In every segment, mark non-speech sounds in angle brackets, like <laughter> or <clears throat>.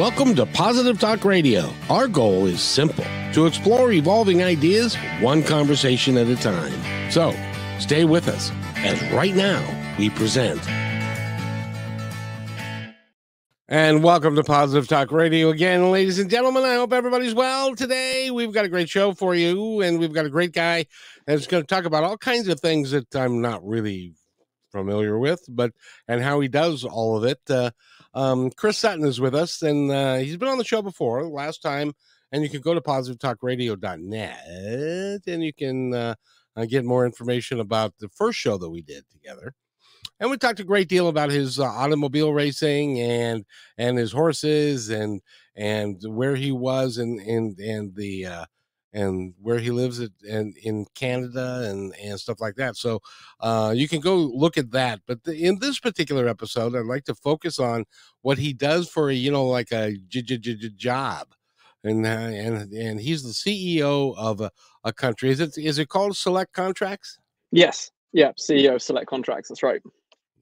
Welcome to Positive Talk Radio. Our goal is simple to explore evolving ideas one conversation at a time. So stay with us as right now we present. And welcome to Positive Talk Radio again, ladies and gentlemen. I hope everybody's well today. We've got a great show for you, and we've got a great guy that's going to talk about all kinds of things that I'm not really familiar with, but and how he does all of it. Uh, um, Chris Sutton is with us, and uh, he's been on the show before last time. And you can go to positivetalkradio.net and you can uh, uh, get more information about the first show that we did together. And we talked a great deal about his uh, automobile racing and and his horses and and where he was and and and the uh, and where he lives at, and in Canada and and stuff like that. So uh, you can go look at that. But the, in this particular episode, I'd like to focus on what he does for a you know like a j- j- j- job, and uh, and and he's the CEO of a, a country. Is it is it called Select Contracts? Yes. Yeah. CEO of Select Contracts. That's right.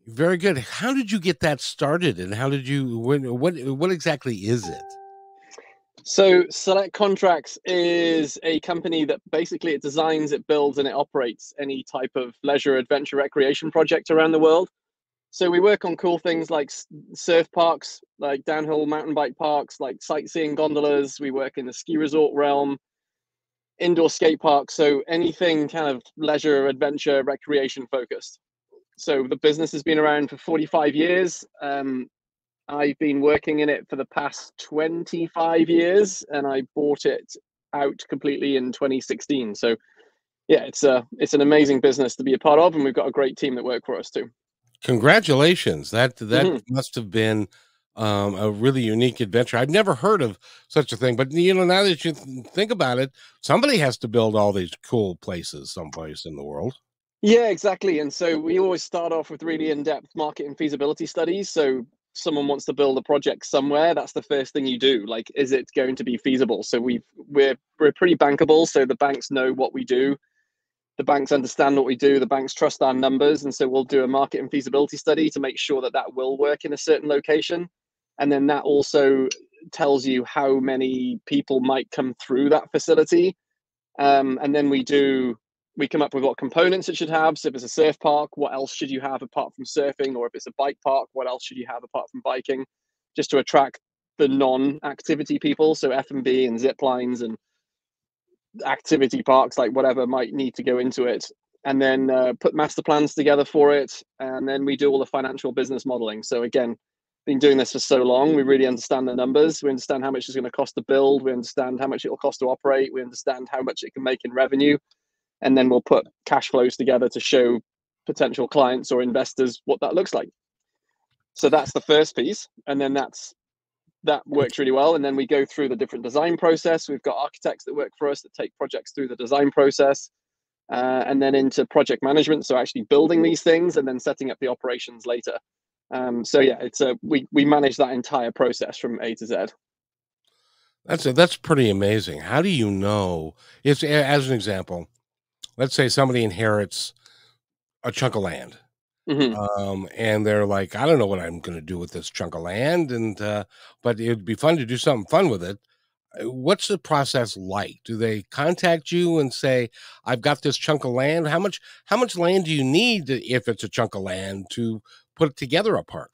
Very good. How did you get that started, and how did you? What what what exactly is it? So Select Contracts is a company that basically it designs, it builds, and it operates any type of leisure, adventure, recreation project around the world. So we work on cool things like surf parks, like downhill mountain bike parks, like sightseeing gondolas. We work in the ski resort realm, indoor skate parks. So anything kind of leisure, adventure, recreation focused. So the business has been around for 45 years. Um, I've been working in it for the past 25 years and I bought it out completely in 2016. So yeah, it's a it's an amazing business to be a part of and we've got a great team that work for us too. Congratulations. That that mm-hmm. must have been um, a really unique adventure. I've never heard of such a thing, but you know, now that you think about it, somebody has to build all these cool places someplace in the world. Yeah, exactly. And so we always start off with really in-depth market and feasibility studies. So someone wants to build a project somewhere, that's the first thing you do. Like, is it going to be feasible? So we've we're we're pretty bankable. So the banks know what we do. The banks understand what we do. The banks trust our numbers, and so we'll do a market and feasibility study to make sure that that will work in a certain location, and then that also tells you how many people might come through that facility. Um, and then we do we come up with what components it should have. So if it's a surf park, what else should you have apart from surfing? Or if it's a bike park, what else should you have apart from biking? Just to attract the non-activity people. So F and B and zip lines and activity parks, like whatever might need to go into it. And then uh, put master plans together for it. And then we do all the financial business modeling. So again, been doing this for so long, we really understand the numbers. We understand how much it's going to cost to build. We understand how much it will cost to operate. We understand how much it can make in revenue and then we'll put cash flows together to show potential clients or investors what that looks like. So that's the first piece and then that's that works really well. And then we go through the different design process. We've got architects that work for us that take projects through the design process uh, and then into project management so actually building these things and then setting up the operations later. Um, so yeah it's a we we manage that entire process from a to z. That's a, that's pretty amazing. How do you know it's as an example let's say somebody inherits a chunk of land mm-hmm. um, and they're like i don't know what i'm going to do with this chunk of land and uh, but it'd be fun to do something fun with it. Uh, what's the process like? Do they contact you and say i've got this chunk of land how much how much land do you need if it's a chunk of land to put together a park?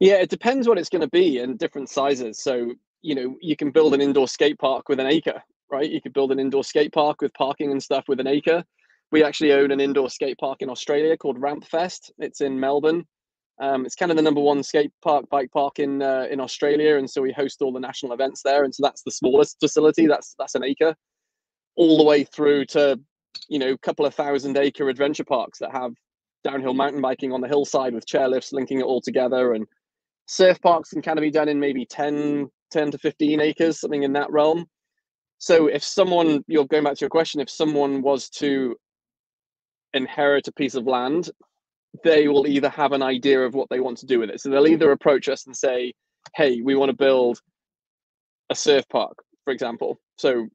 Yeah it depends what it's going to be and different sizes. So you know you can build an indoor skate park with an acre right? You could build an indoor skate park with parking and stuff with an acre. We actually own an indoor skate park in Australia called Ramp Fest. It's in Melbourne. Um, it's kind of the number one skate park, bike park in uh, in Australia, and so we host all the national events there. And so that's the smallest facility. That's that's an acre, all the way through to you know a couple of thousand acre adventure parks that have downhill mountain biking on the hillside with chairlifts linking it all together and surf parks can kind of be done in maybe 10 10 to 15 acres something in that realm so if someone, you're going back to your question, if someone was to inherit a piece of land, they will either have an idea of what they want to do with it. So they'll either approach us and say, hey, we want to build a surf park, for example. So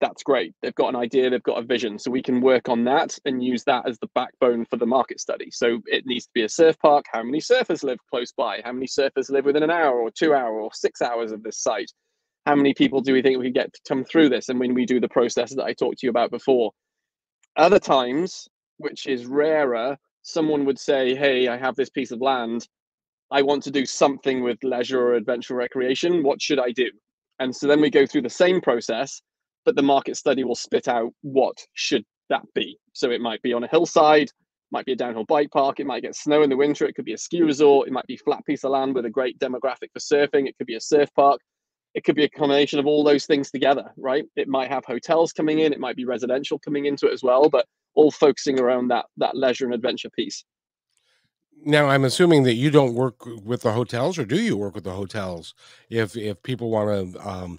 that's great. They've got an idea, they've got a vision. So we can work on that and use that as the backbone for the market study. So it needs to be a surf park. How many surfers live close by? How many surfers live within an hour or two hour or six hours of this site? How many people do we think we can get to come through this? And when we do the process that I talked to you about before, other times, which is rarer, someone would say, Hey, I have this piece of land. I want to do something with leisure or adventure recreation. What should I do? And so then we go through the same process but the market study will spit out what should that be. So it might be on a hillside, might be a downhill bike park, it might get snow in the winter, it could be a ski resort, it might be a flat piece of land with a great demographic for surfing, it could be a surf park, it could be a combination of all those things together, right? It might have hotels coming in, it might be residential coming into it as well, but all focusing around that that leisure and adventure piece. Now, I'm assuming that you don't work with the hotels, or do you work with the hotels? If if people want to um,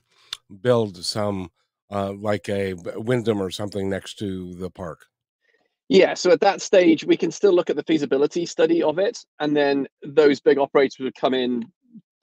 build some uh, like a Wyndham or something next to the park? Yeah, so at that stage, we can still look at the feasibility study of it, and then those big operators would come in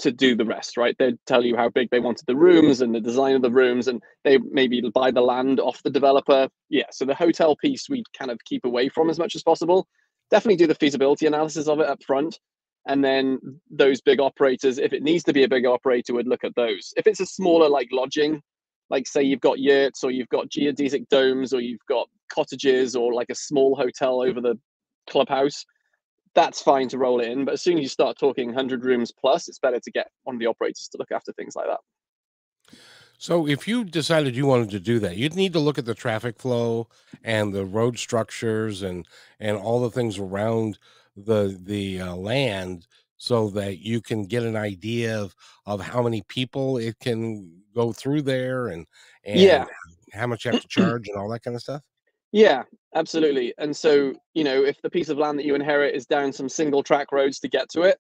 to do the rest, right? They'd tell you how big they wanted the rooms and the design of the rooms, and they maybe buy the land off the developer. Yeah, so the hotel piece we'd kind of keep away from as much as possible. Definitely do the feasibility analysis of it up front. And then those big operators, if it needs to be a big operator, would look at those. If it's a smaller, like lodging like say you've got yurts or you've got geodesic domes or you've got cottages or like a small hotel over the clubhouse that's fine to roll it in but as soon as you start talking 100 rooms plus it's better to get one of the operators to look after things like that. So if you decided you wanted to do that you'd need to look at the traffic flow and the road structures and and all the things around the the uh, land so that you can get an idea of of how many people it can go through there and and yeah. how much you have to <clears throat> charge and all that kind of stuff yeah mm-hmm. absolutely and so you know if the piece of land that you inherit is down some single track roads to get to it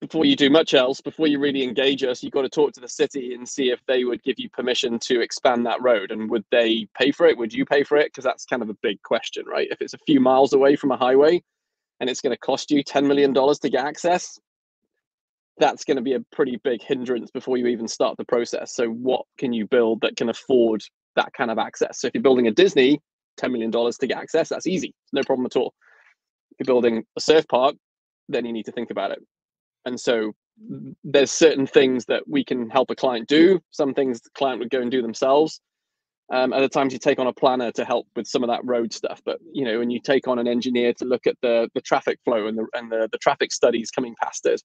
before you do much else before you really engage us you've got to talk to the city and see if they would give you permission to expand that road and would they pay for it? Would you pay for it? Because that's kind of a big question right? If it's a few miles away from a highway and it's going to cost you $10 million to get access that's going to be a pretty big hindrance before you even start the process. So, what can you build that can afford that kind of access? So, if you're building a Disney, $10 million to get access, that's easy, no problem at all. If you're building a surf park, then you need to think about it. And so, there's certain things that we can help a client do, some things the client would go and do themselves. Um, other times you take on a planner to help with some of that road stuff, but you know, when you take on an engineer to look at the the traffic flow and the and the, the traffic studies coming past it,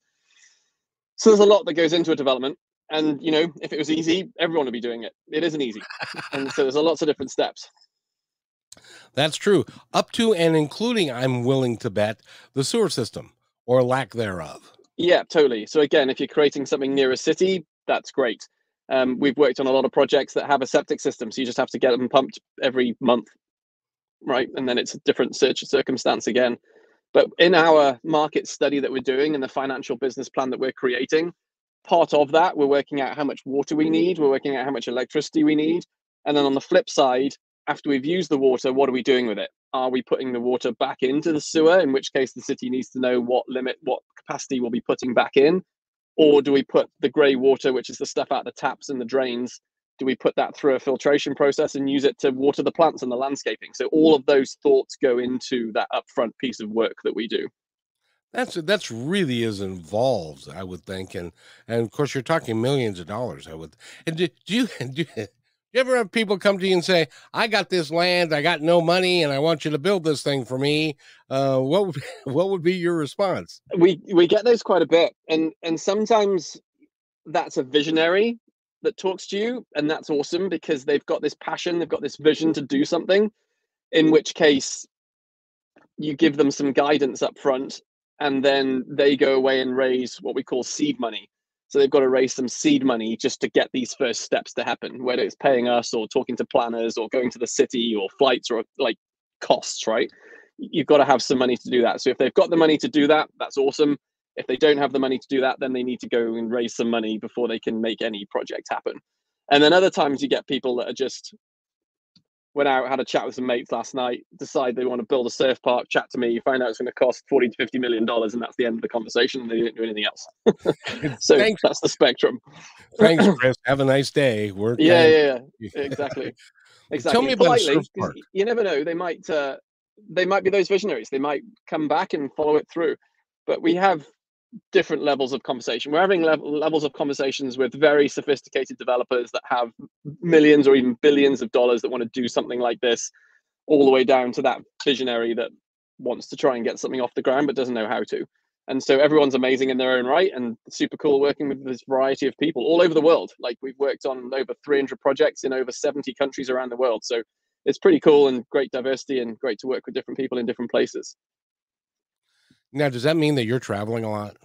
so there's a lot that goes into a development. And you know, if it was easy, everyone would be doing it. It isn't easy. and so there's a lots of different steps. That's true. Up to and including, I'm willing to bet, the sewer system or lack thereof. Yeah, totally. So again, if you're creating something near a city, that's great. Um, we've worked on a lot of projects that have a septic system, so you just have to get them pumped every month, right? And then it's a different search circumstance again. But in our market study that we're doing and the financial business plan that we're creating, part of that, we're working out how much water we need, we're working out how much electricity we need. And then on the flip side, after we've used the water, what are we doing with it? Are we putting the water back into the sewer, in which case the city needs to know what limit, what capacity we'll be putting back in? Or do we put the grey water, which is the stuff out the taps and the drains, do we put that through a filtration process and use it to water the plants and the landscaping so all of those thoughts go into that upfront piece of work that we do that's that's really is involved i would think and and of course you're talking millions of dollars i would and do, <laughs> do you do you ever have people come to you and say i got this land i got no money and i want you to build this thing for me uh, what would <laughs> what would be your response? We we get those quite a bit and and sometimes that's a visionary that talks to you and that's awesome because they've got this passion they've got this vision to do something in which case you give them some guidance up front and then they go away and raise what we call seed money. So they've got to raise some seed money just to get these first steps to happen whether it's paying us or talking to planners or going to the city or flights or like costs right? You've got to have some money to do that. So if they've got the money to do that that's awesome. If they don't have the money to do that, then they need to go and raise some money before they can make any project happen. And then other times you get people that are just went out, had a chat with some mates last night, decide they want to build a surf park, chat to me, you find out it's going to cost 40 to 50 million dollars, and that's the end of the conversation. They didn't do anything else. <laughs> so Thanks. that's the spectrum. Thanks, <laughs> Chris. Have a nice day. We're yeah, yeah, yeah, <laughs> exactly. Exactly. Tell me about Politely, You never know. They might uh, they might be those visionaries. They might come back and follow it through. But we have different levels of conversation. We're having level, levels of conversations with very sophisticated developers that have millions or even billions of dollars that want to do something like this, all the way down to that visionary that wants to try and get something off the ground but doesn't know how to. And so everyone's amazing in their own right and super cool working with this variety of people all over the world. Like we've worked on over 300 projects in over 70 countries around the world. So it's pretty cool and great diversity and great to work with different people in different places. Now, does that mean that you're traveling a lot?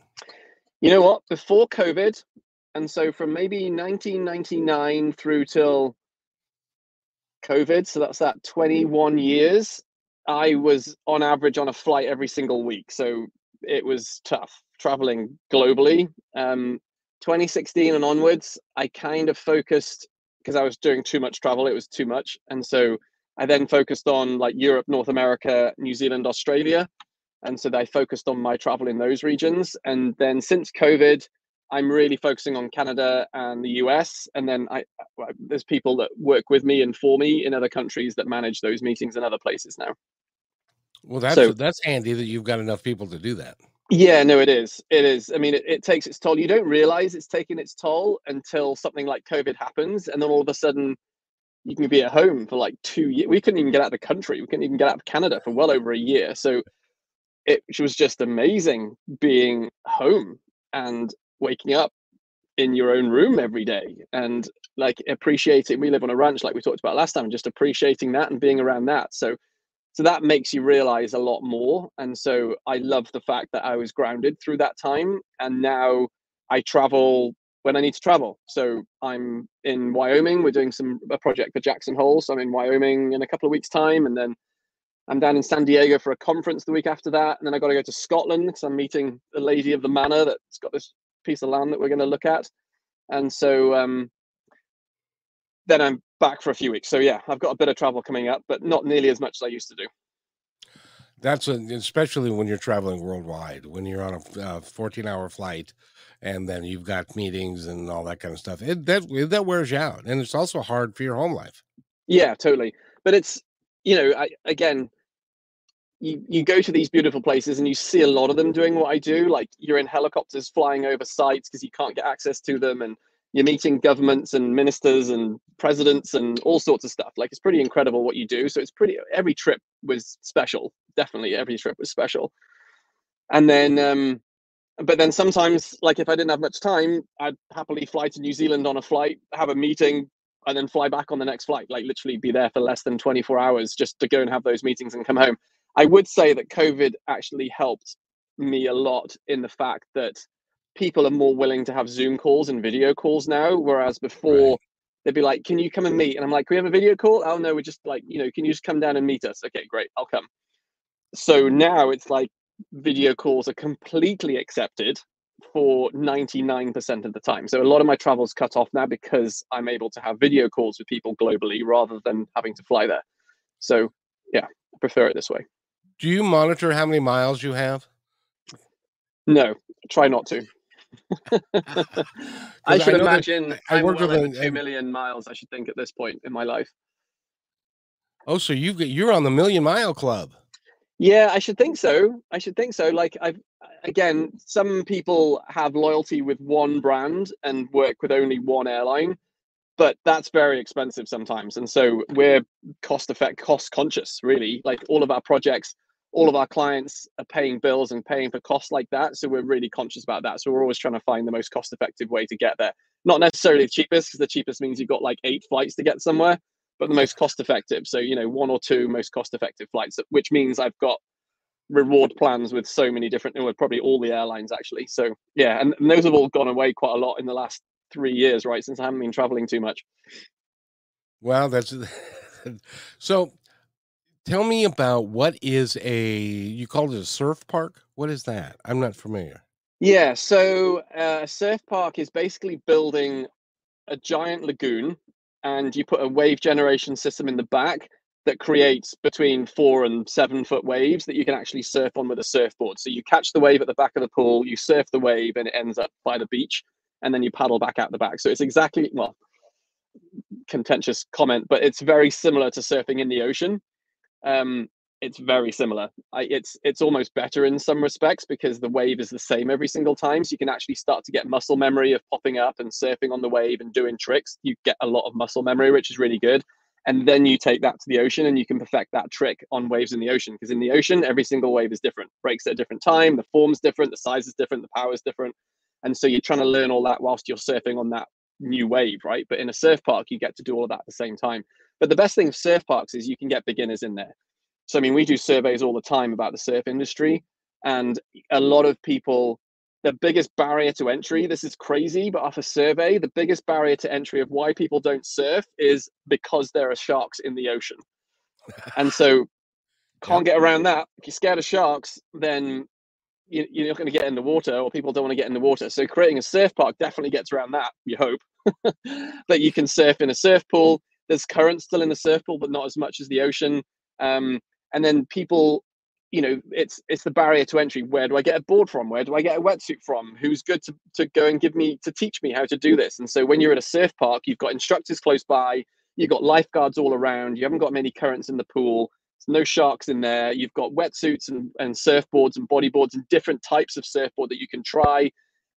You know what? Before COVID, and so from maybe 1999 through till COVID, so that's that 21 years, I was on average on a flight every single week. So it was tough traveling globally. Um, 2016 and onwards, I kind of focused because I was doing too much travel. It was too much, and so I then focused on like Europe, North America, New Zealand, Australia, and so I focused on my travel in those regions. And then since COVID, I'm really focusing on Canada and the US. And then I, there's people that work with me and for me in other countries that manage those meetings in other places now. Well, that's so, that's handy that you've got enough people to do that. Yeah, no, it is. It is. I mean, it, it takes its toll. You don't realize it's taking its toll until something like COVID happens, and then all of a sudden, you can be at home for like two years. We couldn't even get out of the country. We couldn't even get out of Canada for well over a year. So it was just amazing being home and waking up in your own room every day and like appreciating we live on a ranch like we talked about last time and just appreciating that and being around that. So so that makes you realize a lot more. And so i love the fact that i was grounded through that time and now i travel when i need to travel. So i'm in wyoming we're doing some a project for jackson hole so i'm in wyoming in a couple of weeks time and then i'm down in san diego for a conference the week after that and then i got to go to scotland because i'm meeting the lady of the manor that's got this piece of land that we're going to look at and so um, then i'm back for a few weeks. So yeah, I've got a bit of travel coming up, but not nearly as much as I used to do. That's a, especially when you're traveling worldwide, when you're on a uh, 14 hour flight and then you've got meetings and all that kind of stuff. It, that, that wears you out. And it's also hard for your home life. Yeah, totally. But it's, you know, I, again, you, you go to these beautiful places and you see a lot of them doing what I do. Like you're in helicopters flying over sites because you can't get access to them. And you're meeting governments and ministers and presidents and all sorts of stuff. Like it's pretty incredible what you do. So it's pretty. Every trip was special. Definitely, every trip was special. And then, um, but then sometimes, like if I didn't have much time, I'd happily fly to New Zealand on a flight, have a meeting, and then fly back on the next flight. Like literally be there for less than 24 hours just to go and have those meetings and come home. I would say that COVID actually helped me a lot in the fact that people are more willing to have Zoom calls and video calls now, whereas before right. they'd be like, "Can you come and meet?" And I'm like, "We have a video call." Oh no, we're just like, you know, can you just come down and meet us? Okay, great, I'll come. So now it's like video calls are completely accepted for 99% of the time. So a lot of my travel's cut off now because I'm able to have video calls with people globally rather than having to fly there. So yeah, I prefer it this way. Do you monitor how many miles you have? No, try not to. <laughs> I should I imagine I, I worked well with two million miles. I should think at this point in my life. Oh, so you you're on the million mile club? Yeah, I should think so. I should think so. Like I've again, some people have loyalty with one brand and work with only one airline, but that's very expensive sometimes. And so we're cost effect cost conscious, really. Like all of our projects all of our clients are paying bills and paying for costs like that. So we're really conscious about that. So we're always trying to find the most cost effective way to get there. Not necessarily the cheapest, because the cheapest means you've got like eight flights to get somewhere, but the most cost effective. So, you know, one or two most cost effective flights, which means I've got reward plans with so many different, with probably all the airlines actually. So, yeah, and, and those have all gone away quite a lot in the last three years, right? Since I haven't been traveling too much. Well, that's <laughs> so Tell me about what is a you called it a surf park? What is that? I'm not familiar. Yeah, so uh, surf park is basically building a giant lagoon and you put a wave generation system in the back that creates between four and seven foot waves that you can actually surf on with a surfboard. So you catch the wave at the back of the pool, you surf the wave, and it ends up by the beach, and then you paddle back out the back. So it's exactly well, contentious comment, but it's very similar to surfing in the ocean. Um, it's very similar. I, it's it's almost better in some respects because the wave is the same every single time. So you can actually start to get muscle memory of popping up and surfing on the wave and doing tricks. You get a lot of muscle memory, which is really good. And then you take that to the ocean and you can perfect that trick on waves in the ocean. Because in the ocean, every single wave is different, breaks at a different time, the form's different, the size is different, the power is different. And so you're trying to learn all that whilst you're surfing on that new wave, right? But in a surf park, you get to do all of that at the same time. But the best thing of surf parks is you can get beginners in there. So I mean, we do surveys all the time about the surf industry, and a lot of people. The biggest barrier to entry, this is crazy, but off a survey, the biggest barrier to entry of why people don't surf is because there are sharks in the ocean. and so <laughs> can't get around that. If you're scared of sharks, then you, you're not going to get in the water, or people don't want to get in the water. So creating a surf park definitely gets around that. You hope <laughs> that you can surf in a surf pool. There's current still in the surf pool, but not as much as the ocean. Um, and then people you know it's it's the barrier to entry. Where do i get a board from? Where do i get a wetsuit from? Who's good to, to go and give me to teach me how to do this? And so when you're at a surf park you've got instructors close by you've got lifeguards all around you haven't got many currents in the pool no sharks in there you've got wetsuits and, and surfboards and bodyboards and different types of surfboard that you can try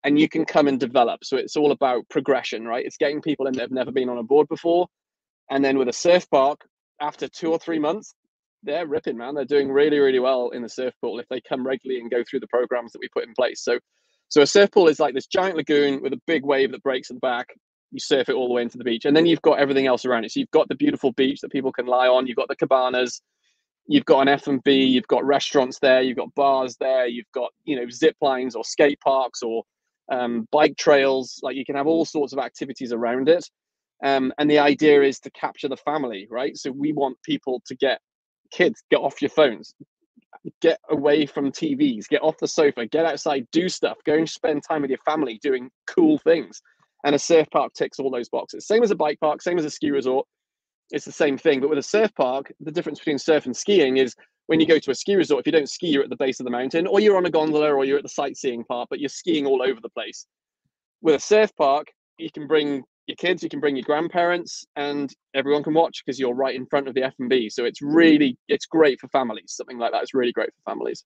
and you can come and develop. So it's all about progression right? It's getting people in that have never been on a board before and then with a surf park after two or three months they're ripping, man. They're doing really, really well in the surf pool if they come regularly and go through the programs that we put in place. So, so a surf pool is like this giant lagoon with a big wave that breaks at the back. You surf it all the way into the beach, and then you've got everything else around it. So you've got the beautiful beach that people can lie on. You've got the cabanas. You've got an F and B. You've got restaurants there. You've got bars there. You've got you know zip lines or skate parks or um, bike trails. Like you can have all sorts of activities around it. Um, and the idea is to capture the family, right? So we want people to get kids, get off your phones, get away from TVs, get off the sofa, get outside, do stuff, go and spend time with your family doing cool things. And a surf park ticks all those boxes. Same as a bike park, same as a ski resort. It's the same thing. But with a surf park, the difference between surf and skiing is when you go to a ski resort, if you don't ski, you're at the base of the mountain, or you're on a gondola, or you're at the sightseeing part, but you're skiing all over the place. With a surf park, you can bring your kids, you can bring your grandparents, and everyone can watch because you're right in front of the F and B. So it's really it's great for families. Something like that is really great for families.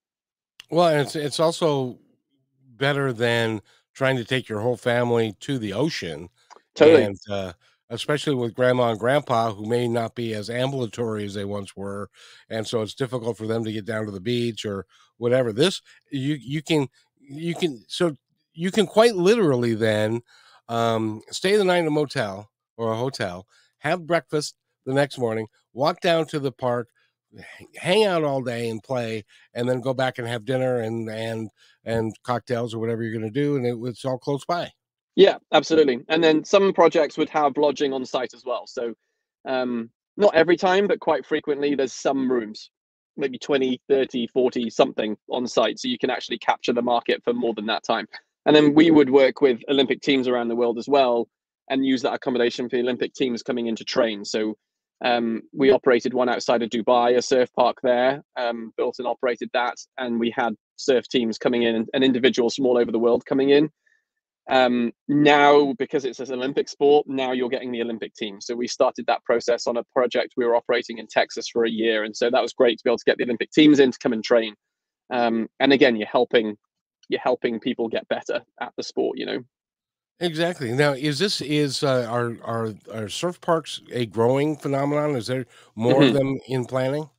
Well, it's it's also better than trying to take your whole family to the ocean. Totally. And, uh, especially with grandma and grandpa who may not be as ambulatory as they once were and so it's difficult for them to get down to the beach or whatever this you you can you can so you can quite literally then um, stay the night in a motel or a hotel, have breakfast the next morning, walk down to the park, hang out all day and play, and then go back and have dinner and and and cocktails or whatever you're going to do, and it, it's all close by. Yeah, absolutely. And then some projects would have lodging on site as well. So um, not every time, but quite frequently, there's some rooms, maybe 20, 30, 40, something on site. So you can actually capture the market for more than that time. And then we would work with Olympic teams around the world as well and use that accommodation for the Olympic teams coming in to train. So um, we operated one outside of Dubai, a surf park there, um, built and operated that. And we had surf teams coming in and, individuals from all over the world coming in. Um, now, because it's an Olympic sport, now you're getting the Olympic team. So we started that process on a project we were operating in Texas for a year. And so that was great to be able to get the Olympic teams in to come and train. Um, and again, you're helping you're helping people get better at the sport you know? Exactly. Now is this is uh, are are are surf parks a growing phenomenon? Is there more mm-hmm. of them in planning?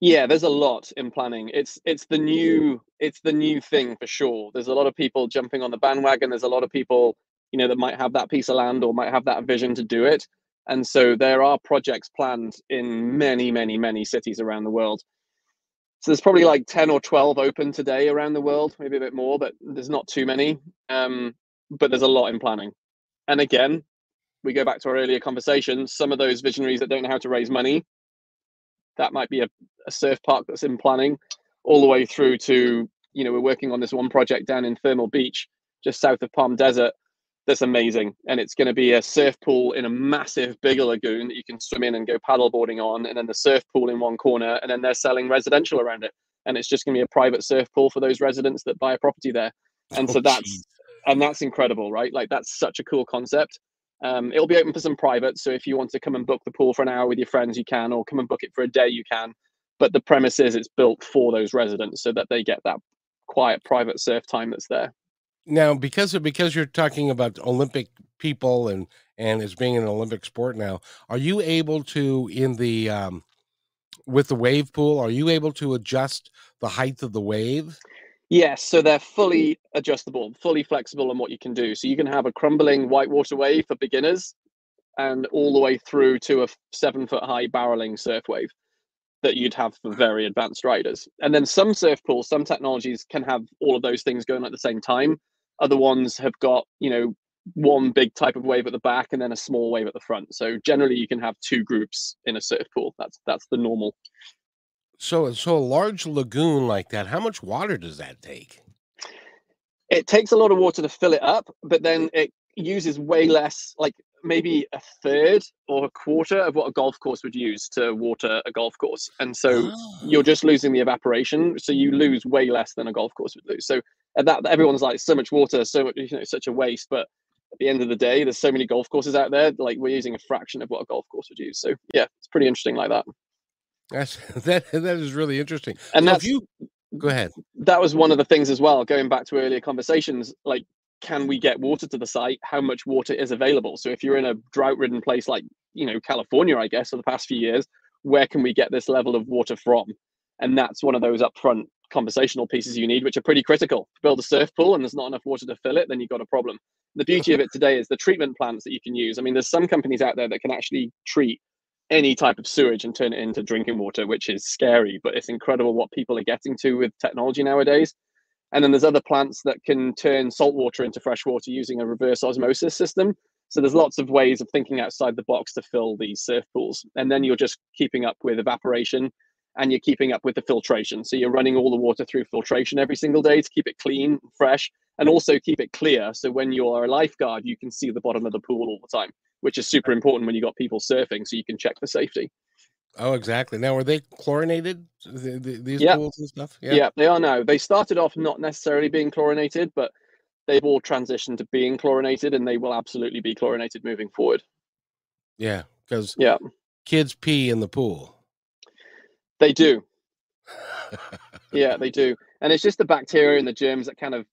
Yeah there's a lot in planning. It's it's the new it's the new thing for sure. There's a lot of people jumping on the bandwagon. There's a lot of people you know that might have that piece of land or might have that vision to do it. And so there are projects planned in many many many cities around the world so there's probably like 10 or 12 open today around the world, maybe a bit more, but there's not too many. Um, but there's a lot in planning. And again, we go back to our earlier conversation. Some of those visionaries that don't know how to raise money, that might be a, a surf park that's in planning, all the way through to, you know, we're working on this one project down in Thermal Beach, just south of Palm Desert. That's amazing. And it's going to be a surf pool in a massive, bigger lagoon that you can swim in and go paddleboarding on, and then the surf pool in one corner, and then they're selling residential around it. And it's just going to be a private surf pool for those residents that buy a property there. And oh, so that's geez. and that's incredible, right? Like that's such a cool concept. Um, it'll be open for some private, so if you want to come and book the pool for an hour with your friends, you can, or come and book it for a day, you can. But the premise is it's built for those residents so that they get that quiet private surf time that's there now because of because you're talking about olympic people and and it's being an olympic sport now are you able to in the um with the wave pool are you able to adjust the height of the wave? Yes so they're fully adjustable fully flexible on what you can do. So you can have a crumbling whitewater wave for beginners and all the way through to a seven foot high barreling surf wave that you'd have for very advanced riders. And then some surf pools some technologies can have all of those things going at the same time other ones have got, you know, one big type of wave at the back and then a small wave at the front. So generally you can have two groups in a surf pool. That's that's the normal. So so a large lagoon like that, how much water does that take? It takes a lot of water to fill it up, but then mm-hmm. it uses way less, like maybe <laughs> a third or a quarter of what a golf course would use to water a golf course. And so oh. you're ah. just losing the evaporation. So you mm. lose way less than a golf course would lose. So uh, and that everyone's like so much water, so much, you know, such a waste. But at the end of the day, there's so many golf courses out there. Like we're using a fraction of what a golf course would use. So yeah, it's pretty interesting like that. That's <laughs> that that is really interesting. And so that's you go ahead. That was one of the things as well. Going back to earlier conversations, like can we get water to the site? How much water is available? So if you're in a drought-ridden place like you know California, I guess, for the past few years, where can we get this level of water from? And that's one of those upfront conversational pieces you need, which are pretty critical. Build a surf pool and there's not enough water to fill it, then you've got a problem. The beauty of it today is the treatment plants that you can use. I mean, there's some companies out there that can actually treat any type of sewage and turn it into drinking water, which is scary, but it's incredible what people are getting to with technology nowadays. And then there's other plants that can turn salt water into fresh water using a reverse osmosis system. So there's lots of ways of thinking outside the box to fill these surf pools. And then you're just keeping up with evaporation and you're keeping up with the filtration. So you're running all the water through filtration every single day to keep it clean, fresh, and also keep it clear. So when you're a lifeguard, you can see the bottom of the pool all the time, which is super important when you've got people surfing, so you can check for safety. Oh, exactly. Now, are they chlorinated? The, the, these yep. pools and stuff? Yeah. yeah, they are now. They started off not necessarily being chlorinated, but they've all transitioned to being chlorinated, and they will absolutely be chlorinated moving forward. Yeah, because yeah, kids pee in the pool. They do. <laughs> yeah, they do. And it's just the bacteria and the germs that kind of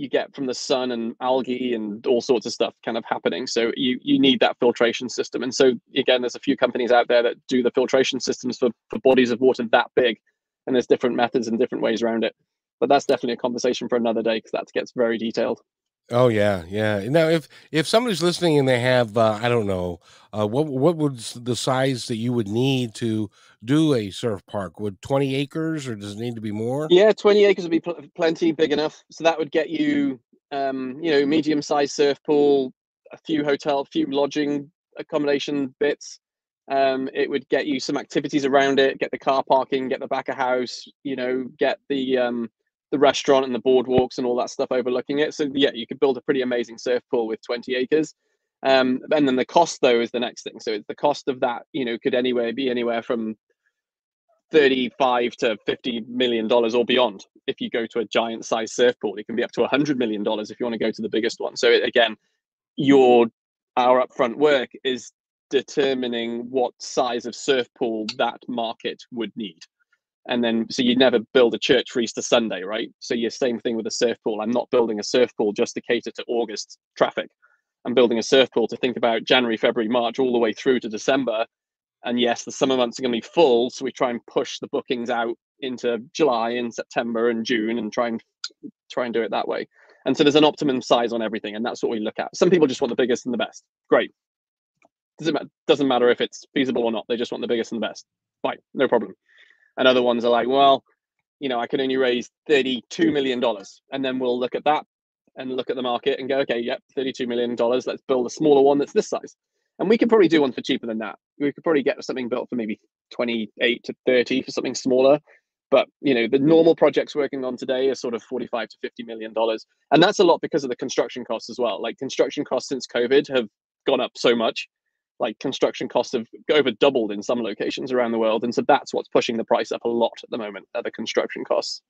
you get from the sun and algae and all sorts of stuff kind of happening. So you you need that filtration system. And so again, there's a few companies out there that do the filtration systems for, for bodies of water that big. And there's different methods and different ways around it. But that's definitely a conversation for another day because that gets very detailed. Oh yeah, yeah. Now, if if somebody's listening and they have, uh, I don't know, uh, what what would the size that you would need to do a surf park? Would twenty acres, or does it need to be more? Yeah, twenty acres would be pl- plenty big enough. So that would get you, um, you know, medium sized surf pool, a few hotel, a few lodging accommodation bits. Um, it would get you some activities around it, get the car parking, get the back of house, you know, get the um, the restaurant and the boardwalks and all that stuff overlooking it. So yeah, you could build a pretty amazing surf pool with 20 acres. Um, and then the cost though is the next thing. So the cost of that, you know, could anywhere be anywhere from 35 to 50 million dollars or beyond. If you go to a giant size surf pool, it can be up to 100 million dollars if you want to go to the biggest one. So again, your our upfront work is determining what size of surf pool that market would need and then so you never build a church for Easter Sunday, right? So you're same thing with a surf pool. I'm not building a surf pool just to cater to August traffic. I'm building a surf pool to think about January, February, March, all the way through to December. And yes, the summer months are going to be full, so we try and push the bookings out into July and September and June, and try and try and do it that way. And so there's an optimum size on everything, and that's what we look at. Some people just want the biggest and the best. Great. Doesn't matter, doesn't matter if it's feasible or not. They just want the biggest and the best. Fine, no problem and other ones are like, well, you know, I can only raise thirty-two million dollars, and then we'll look at that and look at the market and go, okay, yep, thirty-two million dollars. Let's build a smaller one that's this size, and we could probably do one for cheaper than that. We could probably get something built for maybe twenty-eight to thirty for something smaller. But you know, the normal projects working on today are sort of 45 to 50 million dollars. And that's a lot because of the construction costs as well. Like construction costs since COVID have gone up so much. Like construction costs have over doubled in some locations around the world. And so that's what's pushing the price up a lot at the moment, are the construction costs.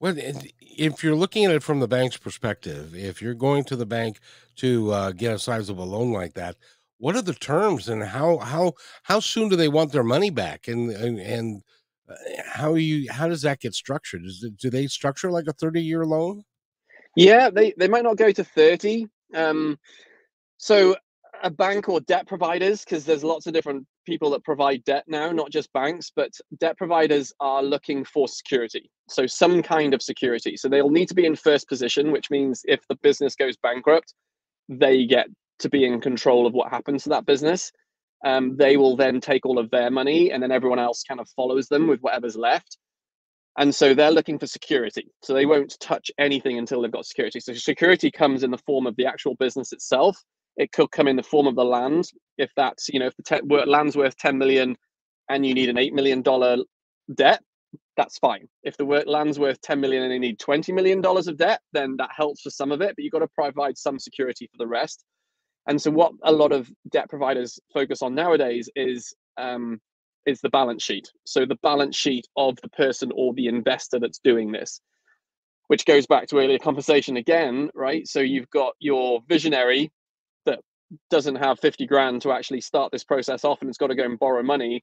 Well, if you're looking at it from the bank's perspective, if you're going to the bank to uh, get a sizable loan like that, what are the terms and how how how soon do they want their money back and and, and uh, how you how does that get structured? Is it, do they structure like a 30 year loan? Yeah, they they might not go to 30. Um, so a bank or debt providers, because there's lots of different people that provide debt now, not just banks, but debt providers are looking for security. So some kind of security. So they'll need to be in first position, which means if the business goes bankrupt, they get to be in control of what happens to that business. Um, they will then take all of their money and then everyone else kind of follows them with whatever's left. And so they're looking for security. So they won't touch anything until they've got security. So security comes in the form of the actual business itself it could come in the form of the land. If that's, you know, if the te- land's worth 10 million and you need an $8 million debt, that's fine. If the land's worth 10 million and you need 20 million dollars of debt, then that helps for some of it, but you've got to provide some security for the rest. And so, what a lot of debt providers focus on nowadays is um, is the balance sheet. So the balance sheet of the person or the investor that's doing this, which goes back to earlier conversation again, right? So you've got your visionary doesn't have 50 grand to actually start this process off and it's got to go and borrow money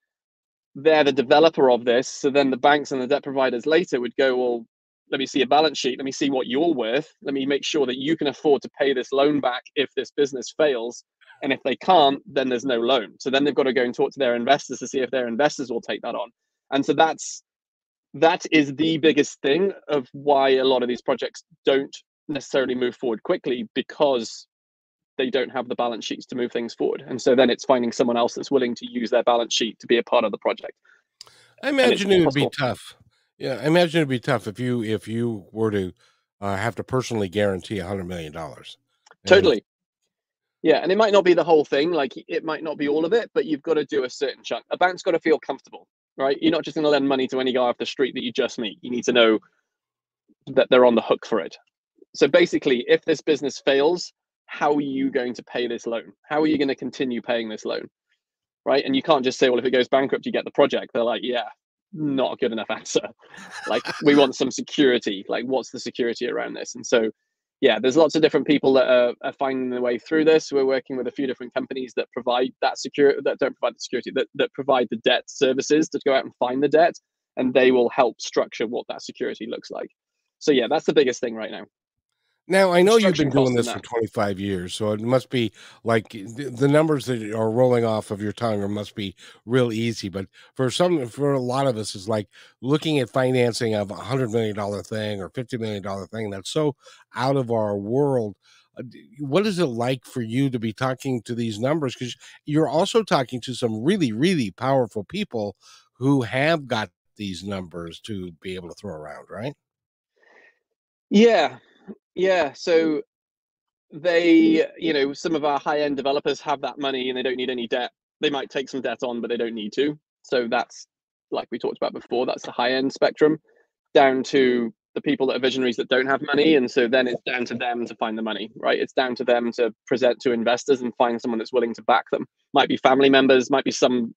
they're the developer of this so then the banks and the debt providers later would go well let me see a balance sheet let me see what you're worth let me make sure that you can afford to pay this loan back if this business fails and if they can't then there's no loan. So then they've got to go and talk to their investors to see if their investors will take that on. And so that's that is the biggest thing of why a lot of these projects don't necessarily move forward quickly because they don't have the balance sheets to move things forward. And so then it's finding someone else that's willing to use their balance sheet to be a part of the project. I imagine it would be tough. Yeah, I imagine it'd be tough if you if you were to uh, have to personally guarantee a hundred million dollars. Totally. Yeah, and it might not be the whole thing. Like it might not be all of it, but you've got to do a certain chunk. A bank's got to feel comfortable, right? You're not just going to lend money to any guy off the street that you just meet. You need to know that they're on the hook for it. So basically, if this business fails, how are you mm-hmm. going to pay this loan? How are you mm-hmm. going to continue paying this loan? Right. And you can't just say, well, if it goes bankrupt, you get the project. They're like, yeah, not a good enough <laughs> answer. like, we want some security. Like, what's the security around this? And so, yeah, there's lots of different people that are, are finding their way through this. We're working with a few different companies that provide that security, that don't provide the security, that, that provide the debt services to go out and find the debt, and they will help structure what that security looks like. So, yeah, that's the biggest thing right now. Now I know you've been doing this for 25 years, so it must be like the numbers that are rolling off of your tongue must be real easy. But for some, for a lot of us, it's like looking at financing of a hundred million dollar thing or fifty million dollar thing that's so out of our world. Uh, what is it like for you to be talking to these numbers? Because you're also talking to some really, really powerful people who have got these numbers to be able to throw around, right? Yeah, yeah, mm. so they, you know, some of our high end developers have that money and they don't need any debt. They might take some debt on, but they don't need to. So that's like we talked about before, that's the high end spectrum down to the people that are visionaries that don't have money. And so then it's down to them to find the money, right? It's down to them to present to investors and find someone that's willing to back them. Might be family members, might be some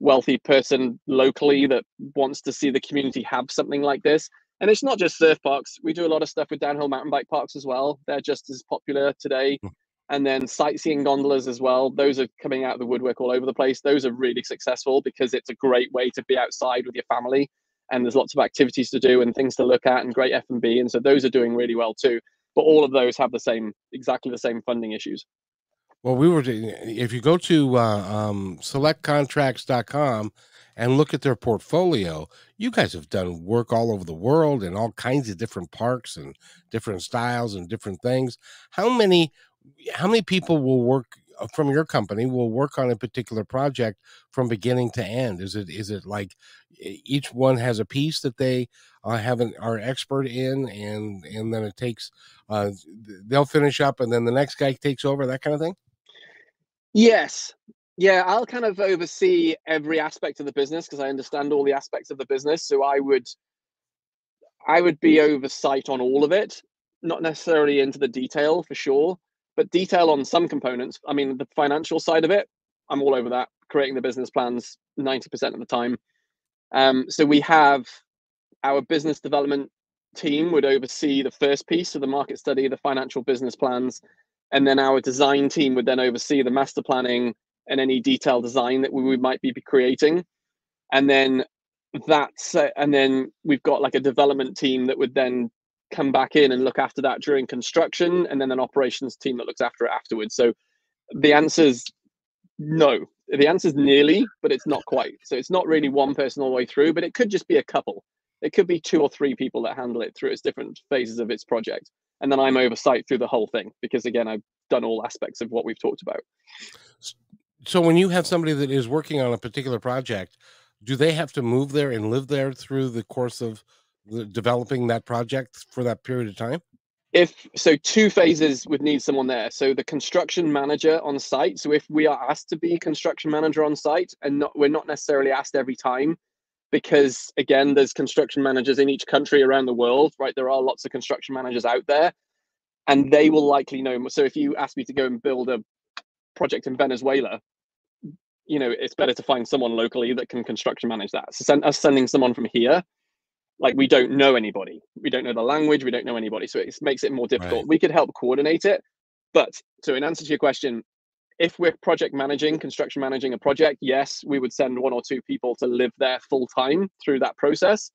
wealthy person locally that wants to see the community have something like this and it's not just surf parks. We do a lot of stuff with downhill mountain bike parks as well. They're just as popular today. Hmm. And then sightseeing gondolas as well. Those are coming out of the woodwork all over the place. Those are really successful because it's a great way to be outside with your family, and there's lots of activities to do and things to look at, and great F and B. And so those are doing really well too. But all of those have the same, exactly the same funding issues. Well, we were, if you go to uh, um, selectcontracts.com and look at their portfolio, you guys have done work all over the world in all kinds of different parks and different styles and different things. How many, how many people will work uh, from your company will work on a particular project from beginning to end? Is it is it like each one has a piece that they uh, have an are expert in, and and then it takes uh, they'll finish up, and then the next guy takes over, that kind of thing. Yes. Yeah, I'll kind of oversee every aspect of the business because I understand all the aspects of the business. So I would I would be oversight on all of it, not necessarily into the detail for sure, but detail on some components. I mean, the financial side of it, I'm all over that, creating the business plans 90% of the time. Um, so we have our business development team would oversee the first piece of the market study, the financial business plans, and then our design team would then oversee the master planning and any detailed design that we, we might be creating. And then that's uh, and then we've got like a development team that would then come back in and look after that during construction and then an operations team that looks after it afterwards. So the answer is no. The answer is nearly but it's not quite. So it's not really one person all the way through but it could just be a couple. It could be two or three people that handle it through its different phases of its project. And then i'm oversight through the whole thing because again i've done all aspects of what we've talked about so when you have somebody that is working on a particular project do they have to move there and live there through the course of the, developing that project for that period of time? If so, two phases would need someone there. So the construction manager on site. So if we are asked to be construction manager on site, and not we're not necessarily asked every time, because again, there's construction managers in each country around the world, right? There are lots of construction managers out there, and they will likely know. So if you ask me to go and build a project in Venezuela, you know it's better to find someone locally that can construction manage that. So send us sending someone from here like we don't know anybody. We don't know the language we don't know anybody so it makes it more difficult. Right. we could help coordinate it but so in answer to your question if we're project managing construction managing a project yes we would send one or two people to live there full time through that process.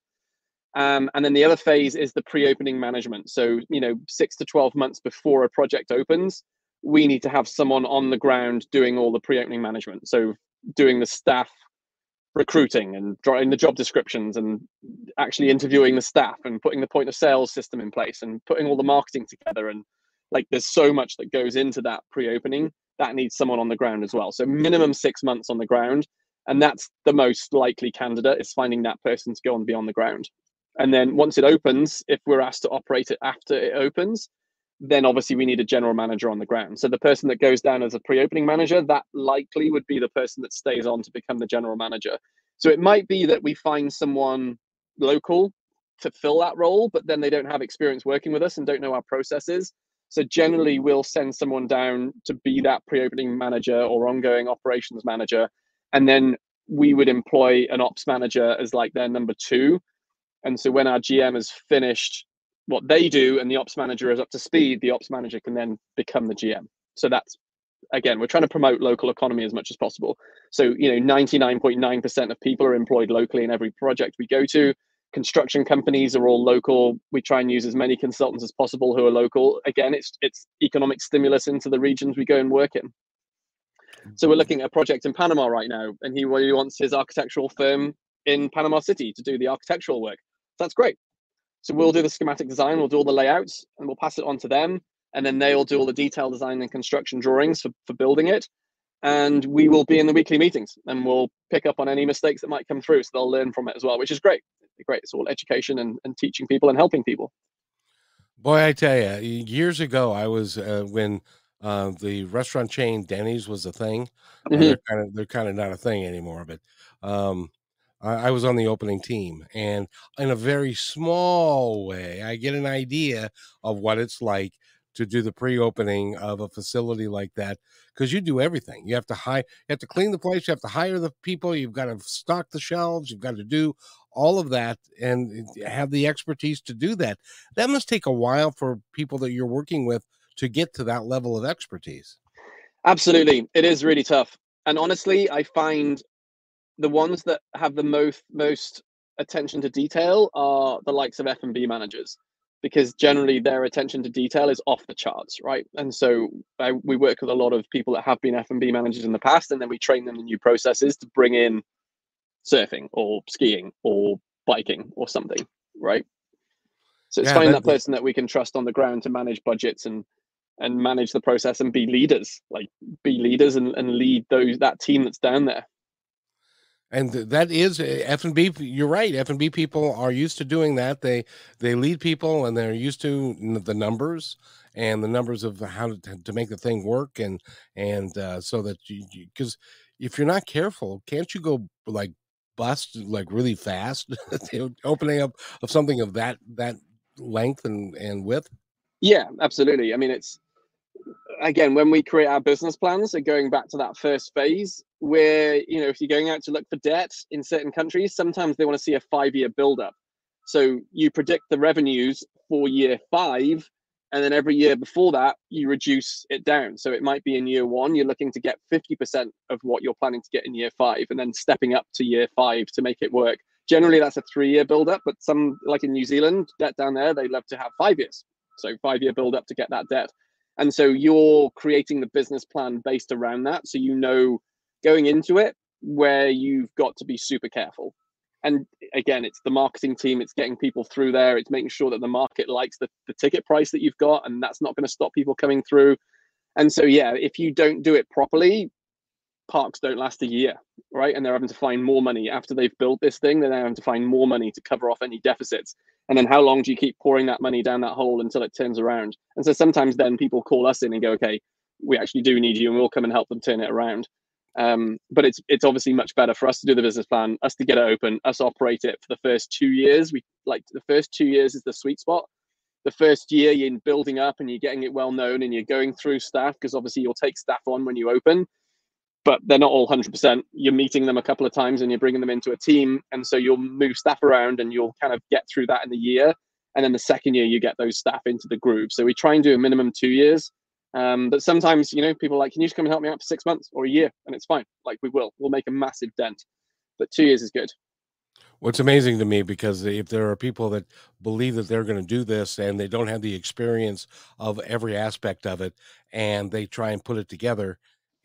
Um, and then the other phase is the pre-opening management. So you know six to 12 months before a project opens we need to have someone on the ground doing all the pre-opening management. So doing the staff recruiting and drawing the job descriptions and actually interviewing the staff and putting the point of sales system in place and putting all the marketing together and like there's so much that goes into that pre-opening that needs someone on the ground as well. So minimum six months on the ground and that's the most likely candidate is finding that person to go and be on the ground. And then once it opens if we're asked to operate it after it opens then obviously we need a general manager on the ground. So the person that goes down as a pre-opening manager, that likely would be the person that stays on to become the general manager. So it might be that we find someone local to fill that role, but then they don't have experience working with us and don't know our processes. So generally we'll send someone down to be that pre-opening manager or ongoing operations manager. And then we would employ an ops manager as like their number two. And so when our GM has finished what they do and the ops manager is up to speed, the ops manager can then become the GM. So that's again, we're trying to promote local economy as much as possible. So, you know, 99.9% of people are employed locally in every project we go to. Construction companies are all local. We try and use as many consultants as possible who are local. Again, it's it's economic stimulus into the regions we go and work in. So we're looking at a project in Panama right now, and he really wants his architectural firm in Panama City to do the architectural work. That's great. So we'll do the schematic design, we'll do all the layouts, and we'll pass it on to them. And then they'll do all the detail design and construction drawings for, for building it. And we will be in the weekly meetings and we'll pick up on any mistakes that might come through. So they'll learn from it as well, which is great. Great. It's all education and, and teaching people and helping people. Boy, I tell you, years ago, I was uh, when uh, the restaurant chain Denny's was a thing. Mm-hmm. They're kind of they're kind of not a thing anymore, but um, I, was on the opening team, and in a very small way, I get an idea of what it's like to do the pre-opening of a facility like that because you do everything. You have to hire, you have to clean the place, you have to hire the people, you've got to stock the shelves, you've got to do all of that and have the expertise to do that. That must take a while for people that you're working with to get to that level of expertise. Absolutely, it is really tough. And honestly, I find the ones that have the most most attention to detail are the likes of F&B managers because generally their attention to detail is off the charts, right? And so I, we work with a lot of people that have been F&B managers in the past, and then we train them in new processes to bring in surfing or skiing or biking or something, right? So it's yeah, finding that person that we can trust on the ground to manage budgets and and manage the process and be leaders, like be leaders and, and lead those that team that's down there and that is eh, f&b you're right f&b people are used to doing that. They they lead people and they're used to the numbers and the numbers of how to, to make the thing work and and uh, so that you because if you're not careful, can't you go like bust like really fast <laughs> opening up of something of that that length and and width? Yeah absolutely. I mean it's again when we create our business plans so going back to that first phase where you know if you're going out to look for debt in certain countries sometimes they want to see a five year build up so you predict the revenues for year five and then every year before that you reduce it down. So it might be in year one you're looking to get 50% of what you're planning to get in year five and then stepping up to year five to make it work. Generally that's a three year build up but some like in new zealand debt down there they love to have five years. So five year build up to get that debt and so you're creating the business plan based around that. So you know going into it where you've got to be super careful. And again it's the marketing team it's getting people through there it's making sure that the market likes the, the ticket price that you've got and that's not going to stop people coming through. And so yeah if you don't do it properly parks don't last a year right? And they're having to find more money after they've built this thing. They're having to find more money to cover off any deficits. And then how long do you keep pouring that money down that hole until it turns around? And so sometimes then people call us in and go okay we actually do need you and we'll come and help them turn it around. Um, but it's it's obviously much better for us to do the business plan, us to get it open, us operate it for the first two years. We like the first two years is the sweet spot. The first year you're in building up and you're getting it well known and you're going through staff because obviously you'll take staff on when you open, but they're not all 100%. You're meeting them a couple of times and you're bringing them into a team, and so you'll move staff around and you'll kind of get through that in the year. And then the second year you get those staff into the group. So we try and do a minimum two years um, but sometimes, you know, people are like, can you just come and help me out for six months or a year? And it's fine. Like we will, we'll make a massive dent. But two years is good. What's amazing to me because if there are people that believe that they're going to do this and they don't have the experience of every aspect of it, and they try and put it together,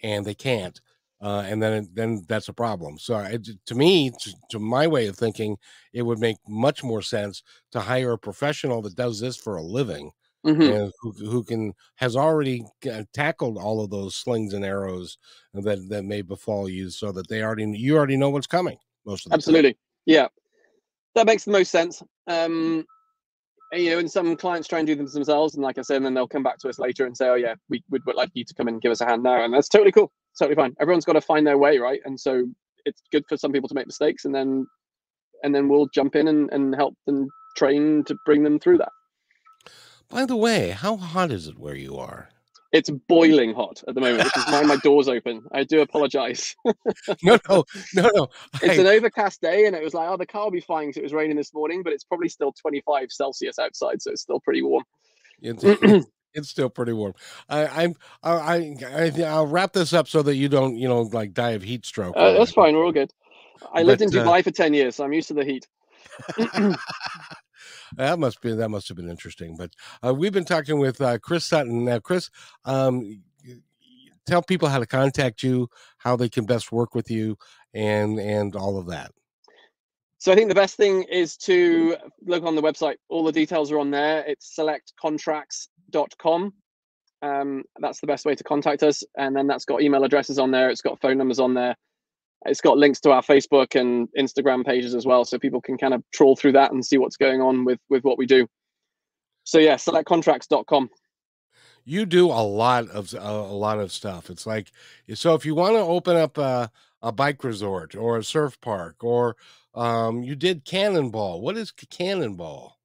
and they can't, uh, and then then that's a problem. So it, to me, to, to, my way of thinking, it would make much more sense to hire a professional that does this for a living mm-hmm. who, who can has already tackled all of those slings and arrows that that may befall you, so that they already you already know what's coming. Most of the absolutely, time. yeah, that makes the most sense. Um, and, you know, and some clients try and do them themselves, and like I said, and then they'll come back to us later and say, "Oh yeah, we would like you to come and give us a hand now," and that's totally cool, totally fine. Everyone's got to find their way, right? And so it's good for some people to make mistakes, and then and then we'll jump in and, and help them train to bring them through that. By the way, how hot is it where you are? It's boiling hot at the moment, which is why my door's open. I do apologize. <laughs> no, no, no, no. It's I... an overcast day, and it was like, oh, the car will be fine because it was raining this morning, but it's probably still 25 Celsius outside, so it's still pretty warm. It's, <clears throat> it's still pretty warm. I, I'm, I, I, I'll wrap this up so that you don't, you know, like die of heat stroke. Uh, that's fine. We're all good. I but, lived in Dubai uh... for 10 years, so I'm used to the heat. <laughs> that must be that must have been interesting. But uh, we've been talking with uh, Chris Sutton. Now, Chris, um, tell people how to contact you, how they can best work with you, and and all of that. So I think the best thing is to look on the website. All the details are on there. It's selectcontracts.com. Um, that's the best way to contact us. And then that's got email addresses on there. It's got phone numbers on there it's got links to our Facebook and Instagram pages as well, so people can kind of trawl through that and see what's going on with with what we do. So yeah, selectcontracts.com. You do a lot of a, a lot of stuff. It's like so if you want to open up a, a bike resort or a surf park or um, you did Cannonball. What is Cannonball?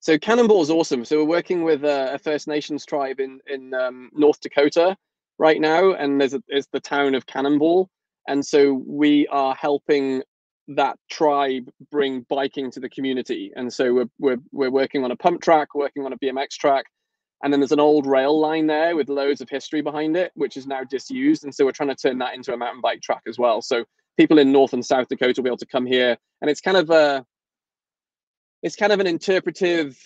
So Cannonball is awesome. So we're working with a, a First Nations tribe in in um, North Dakota right now, and there's a, it's the town of Cannonball. And so we are helping that tribe bring biking to the community. And so we're, we're, we're working on a pump track working on a bmx track and then there's an old rail line there with loads of history behind it which is now disused. And so we're trying to turn that into a mountain bike track as well. So people in north and south dakota will be able to come here. And it's kind of a it's kind of an interpretive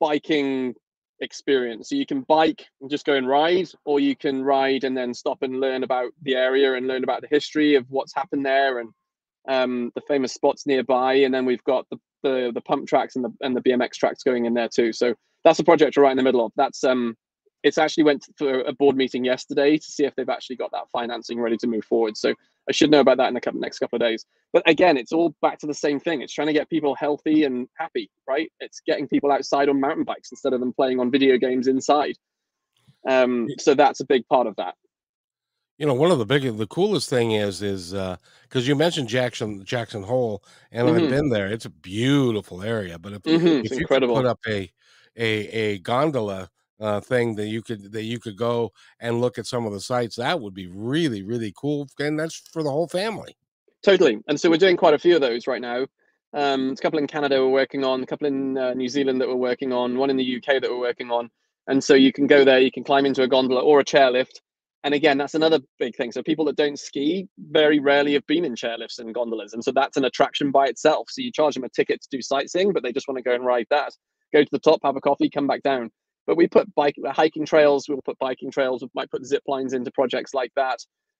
biking experience. So you can bike and just go and ride, or you can ride and then stop and learn about the area and learn about the history of what's happened there and um, the famous spots nearby. And then we've got the, the the pump tracks and the and the BMX tracks going in there too. So that's a project we're right in the middle of. That's um it's actually went for a board meeting yesterday to see if they've actually got that financing ready to move forward. So I should know about that in the couple, next couple of days. But again, it's all back to the same thing. It's trying to get people healthy and happy, right? It's getting people outside on mountain bikes instead of them playing on video games inside. Um, so that's a big part of that. You know, one of the big, the coolest thing is, is because uh, you mentioned Jackson Jackson Hole, and Mhm. I've been there. It's a beautiful area, but if Mhm, It's if you could put up a a a gondola uh, thing that you could that you could go and look at some of the sites, that would be really really cool, and that's for the whole family. Totally. And so we're doing quite a few of those right now. Um, a couple in Canada we're working on, a couple in uh, New Zealand that we're working on, one in the UK that we're working on. And so you can go there, you can climb into a gondola or a chairlift. And again, that's another big thing. So people that don't ski very rarely have been in chairlifts and gondolas. And so that's an attraction by itself. So you charge them a ticket to do sightseeing, but they just want to go and ride that. Go to the top, have a coffee, come back down. But we put bike hiking trails, we'll put biking trails, we might put zip lines into projects like that,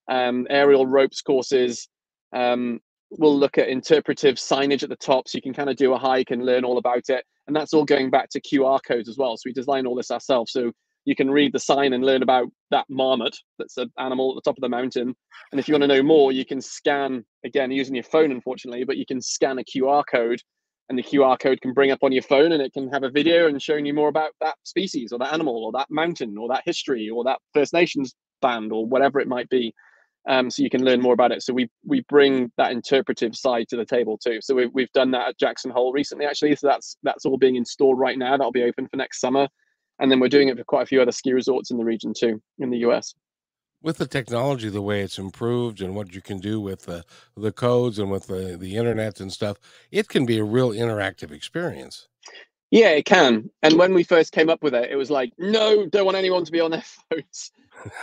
um, aerial ropes courses. Um, we'll look at interpretive signage at the top so you can kind of do a hike and learn all about it. And that's all going back to QR codes as well. So we design all this ourselves. So you can read the sign and learn about that marmot that's an animal at the top of the mountain. And if you want to know more, you can scan, again, using your phone, unfortunately, but you can scan a QR code and the QR code can bring up on your phone and it can have a video and showing you more about that species or that animal or that mountain or that history or that First Nations band or whatever it might be um, so you can learn more about it. So we we bring that interpretive side to the table too. So we've we've done that at Jackson Hole recently, actually. So that's that's all being installed right now. That'll be open for next summer, and then we're doing it for quite a few other ski resorts in the region too, in the US. With the technology, the way it's improved, and what you can do with the the codes and with the the internet and stuff, it can be a real interactive experience. Yeah, it can. And when we first came up with it, it was like, no, don't want anyone to be on their <laughs> phones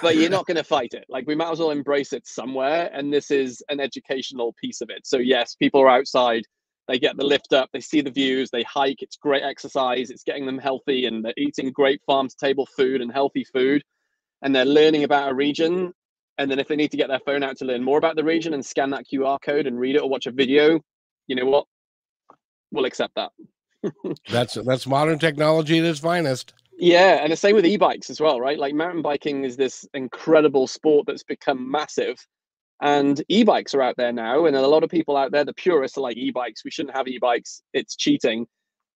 but you're not going to fight it. Like we might as well embrace it somewhere. And this is an educational piece of it. So yes, people are outside. They get the lift up. They see the views. They hike. It's great exercise. It's getting them healthy, and they're eating great farm to table food and healthy food. And they're learning about a region. And then if they need to get their phone out to learn more about the region and scan that QR code and read it or watch a video, you know what? We'll accept that. <laughs> that's that's modern technology at its finest. Yeah, and the same with e-bikes as well, right? Like mountain biking is this incredible sport that's become massive. And e-bikes are out there now, and a lot of people out there, the purists are like e-bikes. We shouldn't have e-bikes. It's cheating.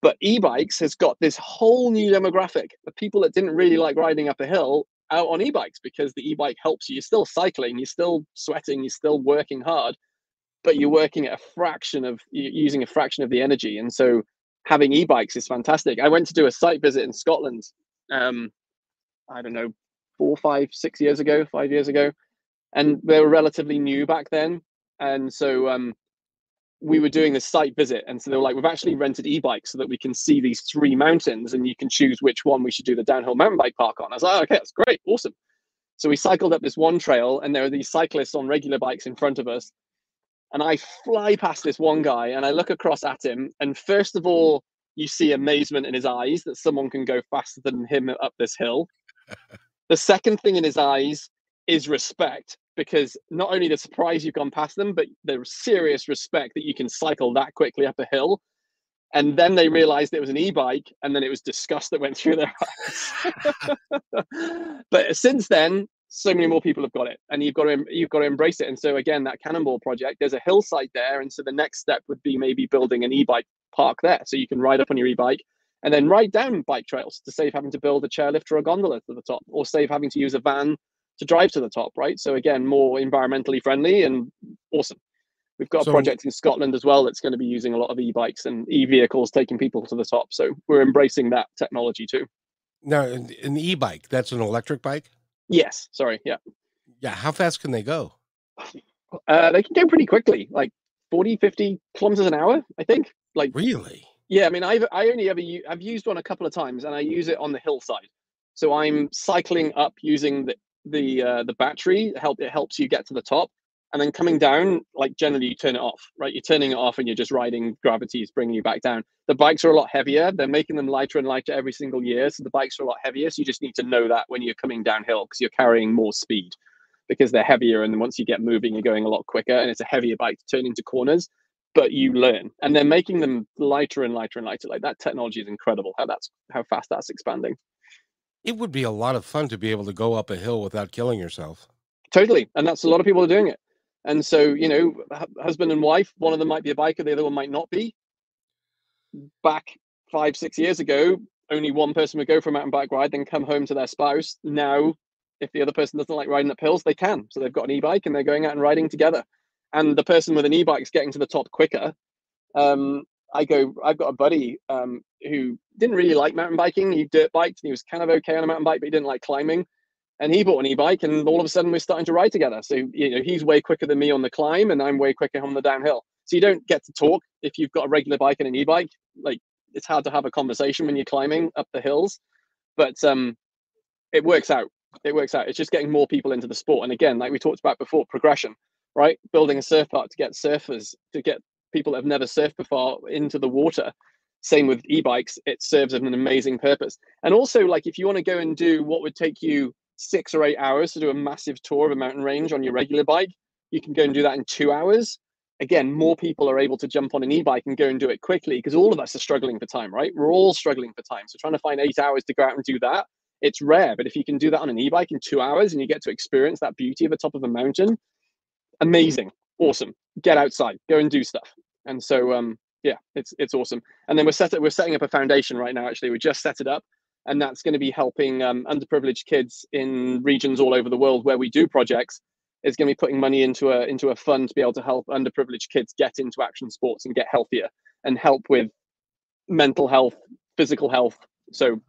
But e-bikes has got this whole new demographic. of people that didn't really like riding up a hill out on e-bikes because the e-bike helps you. You're still cycling, you're still sweating, you're still working hard, but you're working at a fraction of using a fraction of the energy. And so having e-bikes is fantastic. I went to do a site visit in Scotland. Um, I don't know, four, five, six years ago, five years ago, and they were relatively new back then. And so um, we were doing this site visit, and so they were like, "We've actually rented e-bikes so that we can see these three mountains, and you can choose which one we should do the downhill mountain bike park on." I was like, oh, "Okay, that's great, awesome." So we cycled up this one trail, and there are these cyclists on regular bikes in front of us, and I fly past this one guy and I look across at him. And first of all, you see amazement in his eyes that someone can go faster than him up this hill. the second thing in his eyes is respect because not only the surprise you've gone past them, but the serious respect that you can cycle that quickly up a hill. And then they realized it was an e-bike, and then it was disgust that went through their eyes. <laughs> but since then, so many more people have got it and you've got to you've got to embrace it and so again that cannonball project there's a hillside there and so the next step would be maybe building an e-bike park there so you can ride up on your e-bike and then ride down bike trails to save having to build a chairlift or a gondola to the top or save having to use a van to drive to the top right so again more environmentally friendly and awesome we've got so, a project in scotland as well that's going to be using a lot of e-bikes and e-vehicles taking people to the top so we're embracing that technology too now an e-bike that's an electric bike Yes. Sorry. Yeah. Yeah. How fast can they go? Uh, they can go pretty quickly, like 40, 50 kilometers an hour, I think. Like really? Yeah. I mean, I've I only ever I've used one a couple of times, and I use it on the hillside. So I'm cycling up using the the uh, the battery. Help it helps you get to the top, and then coming down, like generally you turn it off, right? You're turning it off and you're just riding gravity is bringing you back down. The bikes are a lot heavier. They're making them lighter and lighter every single year. So the bikes are a lot heavier. So you just need to know that when you're coming downhill because you're carrying more speed because they're heavier. And once you get moving, you're going a lot quicker and it's a heavier bike to turn into corners, but you learn. And they're making them lighter and lighter and lighter. Like that technology is incredible how that's how fast that's expanding. It would be a lot of fun to be able to go up a hill without killing yourself. Totally. And that's a lot of people are doing it. And so, you know, husband and wife, one of them might be a biker, the other one might not be. Back five, six years ago, only one person would go for a mountain bike ride, then come home to their spouse. Now, if the other person doesn't like riding up hills, they can. So they've got an e-bike and they're going out and riding together. And the person with an e-bike is getting to the top quicker. Um, I go, I've got a buddy um, who didn't really like mountain biking. He dirt biked and he was kind of okay on a mountain bike, but he didn't like climbing. And he bought an e-bike, and all of a sudden we're starting to ride together. So you know, he's way quicker than me on the climb, and I'm way quicker on the downhill. So you don't get to talk if you've got a regular bike and an e-bike. Like it's hard to have a conversation when you're climbing up the hills, but um, it works out. It works out. It's just getting more people into the sport. And again, like we talked about before, progression, right? Building a surf park to get surfers, to get people that have never surfed before into the water. Same with e-bikes, it serves an amazing purpose. And also, like if you want to go and do what would take you six or eight hours to do a massive tour of a mountain range on your regular bike, you can go and do that in two hours. Again, more people are able to jump on an e-bike and go and do it quickly because all of us are struggling for time, right? We're all struggling for time. So trying to find eight hours to go out and do that, it's rare. But if you can do that on an e-bike in two hours and you get to experience that beauty of the top of a mountain, amazing, awesome. Get outside, go and do stuff. And so um, yeah, it's it's awesome. And then we're set up, we're setting up a foundation right now. Actually, we just set it up, and that's going to be helping um, underprivileged kids in regions all over the world where we do projects. Is going to be putting money into a into a fund to be able to help underprivileged kids get into action sports and get healthier and help with mental health, physical health. So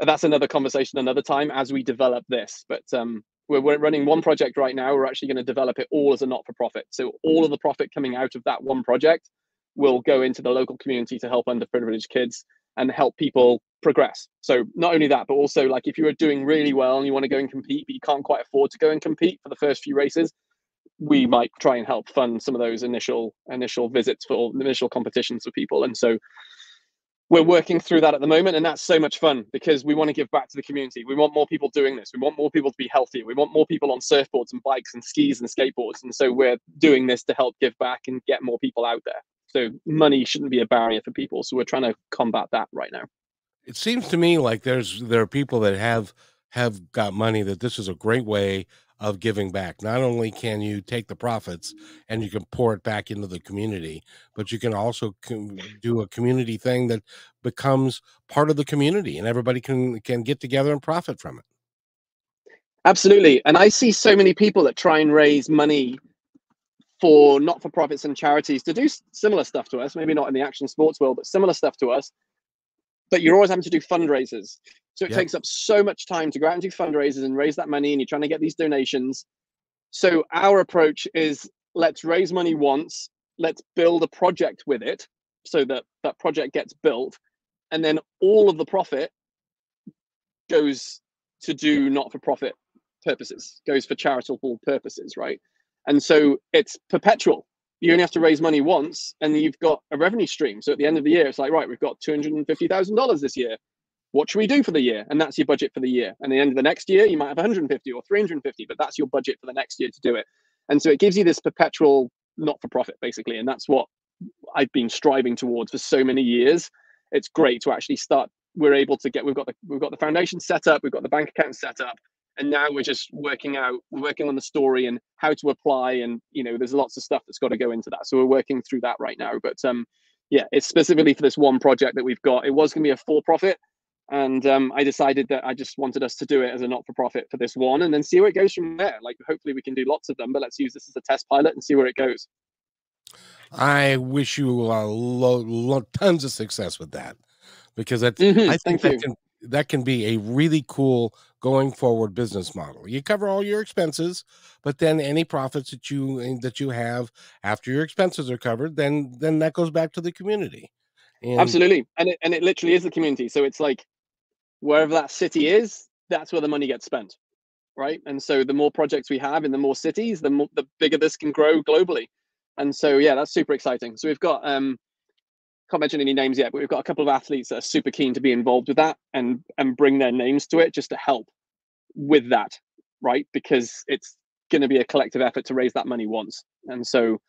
that's another conversation another time as we develop this. But um, we're, we're running one project right now. We're actually going to develop it all as a not for profit. So all of the profit coming out of that one project will go into the local community to help underprivileged kids and help people progress. So not only that, but also like if you are doing really well and you want to go and compete, but you can't quite afford to go and compete for the first few races, we might try and help fund some of those initial initial visits for the initial competitions for people. And so we're working through that at the moment and that's so much fun because we want to give back to the community. We want more people doing this. We want more people to be healthier. We want more people on surfboards and bikes and skis and skateboards and so we're doing this to help give back and get more people out there. So money shouldn't be a barrier for people so we're trying to combat that right now. It seems to me like there's there are people that have have got money that this is a great way of giving back. Not only can you take the profits and you can pour it back into the community, but you can also do a community thing that becomes part of the community and everybody can can get together and profit from it. Absolutely. And I see so many people that try and raise money for not-for-profits and charities to do similar stuff to us, maybe not in the action sports world, but similar stuff to us. But you're always having to do fundraisers so it yep. takes up so much time to go out and do fundraisers and raise that money, and you're trying to get these donations. So our approach is let's raise money once, let's build a project with it so that that project gets built, and then all of the profit goes to do not for profit purposes, goes for charitable purposes, right? And so it's perpetual. You only have to raise money once and you've got a revenue stream. So at the end of the year, it's like, right, we've got $250,000 this year what should we do for the year? And that's your budget for the year. And the end of the next year, you might have 150 or 350, but that's your budget for the next year to do it. And so it gives you this perpetual not for profit, basically. And that's what I've been striving towards for so many years. It's great to actually start. We're able to get. We've got the we've got the foundation set up. We've got the bank account set up, and now we're just working out. We're working on the story and how to apply. And you know, there's lots of stuff that's got to go into that. So we're working through that right now. But um, yeah, it's specifically for this one project that we've got. It was going to be a for profit, and um, I decided that I just wanted us to do it as a not-for-profit for this one, and then see where it goes from there. Like, hopefully, we can do lots of them, but let's use this as a test pilot and see where it goes. I wish you uh, lo- lo- tons of success with that, because that's mm-hmm, I think that can that can be a really cool going forward business model. You cover all your expenses, but then any profits that you that you have after your expenses are covered, then then that goes back to the community. And Absolutely, and it, and it literally is the community. So it's like wherever that city is, that's where the money gets spent, right? And so the more projects we have in the more cities, the more the bigger this can grow globally. And so yeah, that's super exciting. So we've got um can't mention any names yet, but we've got a couple of athletes that are super keen to be involved with that and and bring their names to it just to help with that, right? Because it's going to be a collective effort to raise that money once, and so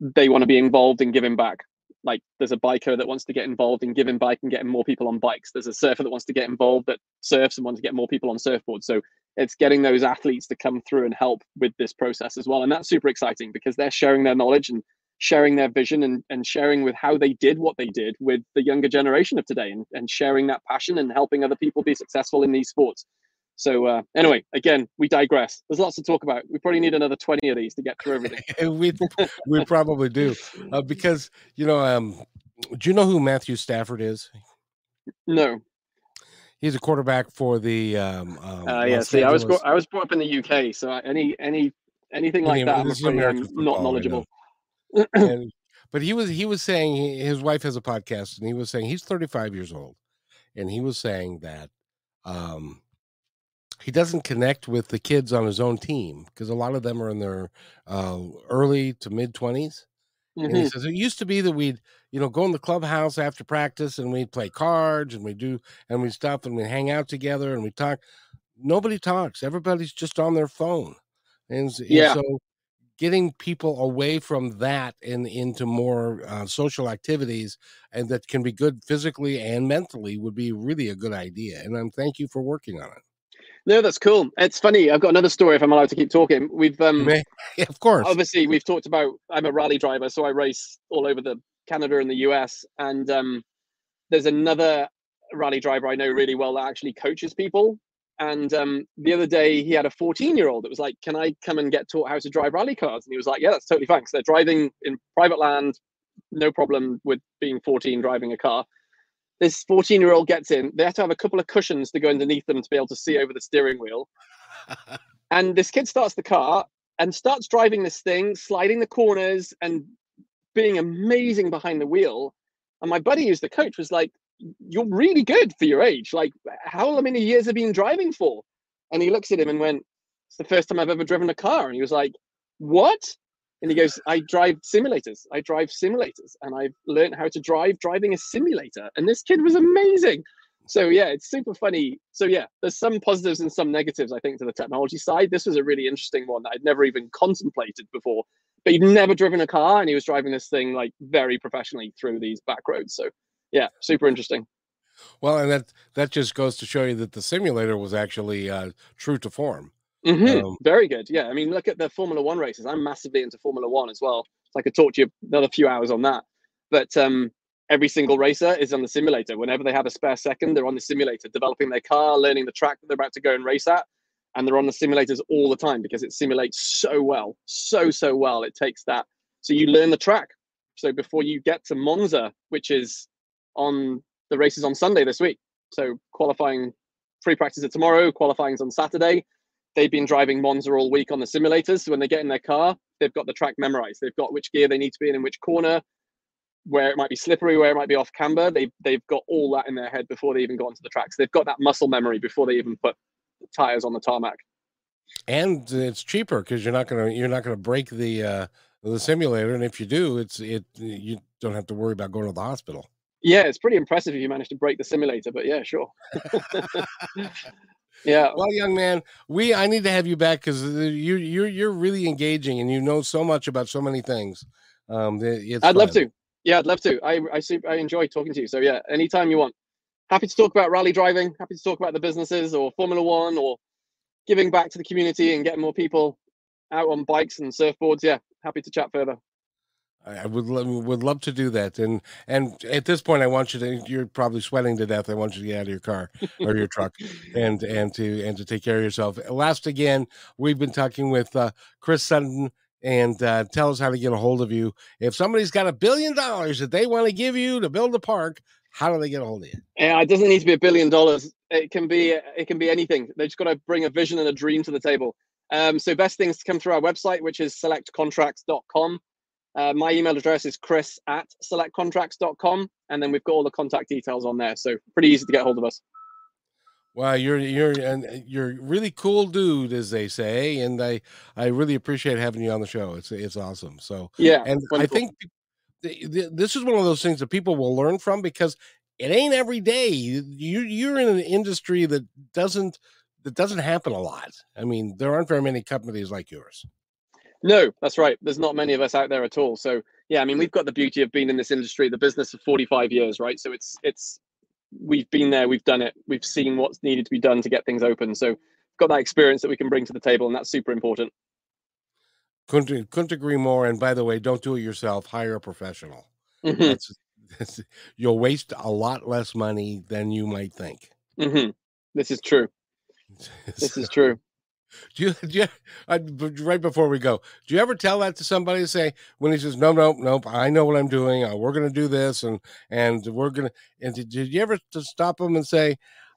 they want to be involved in giving back like there's a biker that wants to get involved in giving bike and getting more people on bikes. There's a surfer that wants to get involved that surfs and wants to get more people on surfboards. So it's getting those athletes to come through and help with this process as well. And that's super exciting because they're sharing their knowledge and sharing their vision and, and sharing with how they did what they did with the younger generation of today and, and sharing that passion and helping other people be successful in these sports So uh, anyway, again, we digress. There's lots to talk about. We probably need another 20 of these to get through everything. <laughs> we we probably do uh, because you know. Um, do you know who Matthew Stafford is? No. He's a quarterback for the. Um, um, uh, yeah, see, I was I was brought up in the UK, so any any anything like that, I'm, afraid I'm not knowledgeable. and, but he was he was saying his wife has a podcast, and he was saying he's 35 years old, and he was saying that um, he doesn't connect with the kids on his own team because a lot of them are in their uh, early to mid 20s. Mm-hmm. And he mm-hmm. says it used to be that we'd, you know, go in the clubhouse after practice and we'd play cards and we do and we stop and we hang out together and we talk. Nobody talks. Everybody's just on their phone. And, yeah. and so getting people away from that and into more uh, social activities and that can be good physically and mentally would be really a good idea. And I'm thank you for working on it. No, that's cool. It's funny. I've got another story. If I'm allowed to keep talking, we've um, <laughs> yeah, of course. Obviously, we've talked about. I'm a rally driver, so I race all over the Canada and the US. And um, there's another rally driver I know really well that actually coaches people. And um, the other day, he had a 14 year old that was like, "Can I come and get taught how to drive rally cars?" And he was like, "Yeah, that's totally fine." Because they're driving in private land, no problem with being 14 driving a car this 14 year old gets in. They have to have a couple of cushions to go underneath them to be able to see over the steering wheel. <laughs> and this kid starts the car and starts driving this thing, sliding the corners and being amazing behind the wheel. And my buddy, who's the coach, was like, You're really good for your age. Like, how many years have you been driving for? And he looks at him and went, It's the first time I've ever driven a car. And he was like, What? And he goes, I drive simulators. I drive simulators and I've learned how to drive driving a simulator. And this kid was amazing. So yeah, it's super funny. So yeah, there's some positives and some negatives, I think, to the technology side. This was a really interesting one that I'd never even contemplated before. But he'd never driven a car and he was driving this thing like very professionally through these back roads. So yeah, super interesting. Well, and that that just goes to show you that the simulator was actually uh, true to form. Mm-hmm. Um, Very good. Yeah. I mean, look at the Formula One races. I'm massively into Formula One as well. So I could talk to you another few hours on that. But um, every single racer is on the simulator. Whenever they have a spare second, they're on the simulator, developing their car, learning the track that they're about to go and race at. And they're on the simulators all the time because it simulates so well, so, so well. It takes that. So you learn the track. So before you get to Monza, which is on the races on Sunday this week. So qualifying free practice at tomorrow, qualifying is on Saturday they've been driving Monza all week on the simulators. So when they get in their car, they've got the track memorized. They've got which gear they need to be in in which corner, where it might be slippery, where it might be off camber. They they've got all that in their head before they even got onto the tracks. They've got that muscle memory before they even put tires on the tarmac. And it's cheaper because you're not gonna you're not gonna break the uh, the simulator, and if you do, it's it you don't have to worry about going to the hospital. Yeah, it's pretty impressive if you manage to break the simulator, but yeah, sure. <laughs> Yeah. Well, young man, we I need to have you back because you you're you're really engaging and you know so much about so many things. Um, I'd fun. love to. Yeah, I'd love to. I I see. I enjoy talking to you. So yeah, anytime you want. Happy to talk about rally driving. Happy to talk about the businesses or Formula One or giving back to the community and getting more people out on bikes and surfboards. Yeah, happy to chat further. I would would love to do that, and and at this point, I want you to. You're probably sweating to death. I want you to get out of your car <laughs> or your truck, and and to and to take care of yourself. Last again, we've been talking with uh, Chris Sutton, and uh, tell us how to get a hold of you. If somebody's got a billion dollars that they want to give you to build a park, how do they get a hold of you? Yeah, it doesn't need to be a billion dollars. It can be it can be anything. They just got to bring a vision and a dream to the table. Um, so best things to come through our website, which is selectcontracts.com. Uh, my email address is chris at selectcontracts.com. And then we've got all the contact details on there. So pretty easy to get hold of us. Wow, you're you're and you're really cool dude, as they say, and I I really appreciate having you on the show. It's it's awesome. So yeah, and wonderful. I think this is one of those things that people will learn from because it ain't every day. You you're in an industry that doesn't that doesn't happen a lot. I mean, there aren't very many companies like yours. No, that's right. There's not many of us out there at all. So yeah, I mean, we've got the beauty of being in this industry, the business for 45 years, right? So it's it's we've been there, we've done it, we've seen what's needed to be done to get things open. So got that experience that we can bring to the table, and that's super important. Couldn't couldn't agree more. And by the way, don't do it yourself. Hire a professional. Mm-hmm. That's, that's, you'll waste a lot less money than you might think. Mm-hmm. This is true. <laughs> this is true. Do you, do you uh, right before we go, do you ever tell that to somebody to say when he says, no, no, nope, I know what I'm doing. Uh, we're going to do this. And, and we're going to, and did, did, you ever to stop them and say,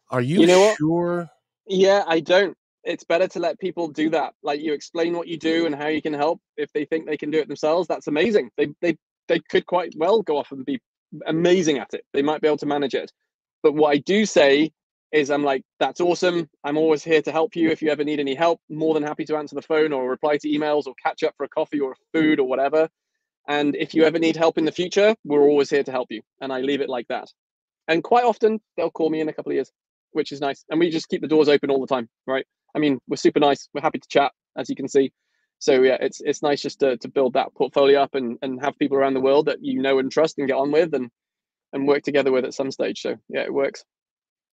are you, you know sure? What? Yeah, I don't. It's better to let people do that. Like you explain what you do and how you can help. If they think they can do it themselves, that's amazing. They, they, they could quite well go off and be amazing at it. They might be able to manage it. But what I do say is I'm like, that's awesome. I'm always here to help you. If you ever need any help, more than happy to answer the phone or reply to emails or catch up for a coffee or food or whatever. And if you ever need help in the future, we're always here to help you. And I leave it like that. And quite often they'll call me in a couple of years, which is nice. And we just keep the doors open all the time, right? I mean, we're super nice. We're happy to chat, as you can see. So yeah, it's it's nice just to, to build that portfolio up and, and have people around the world that you know and trust and get on with and and work together with at some stage. So yeah, it works.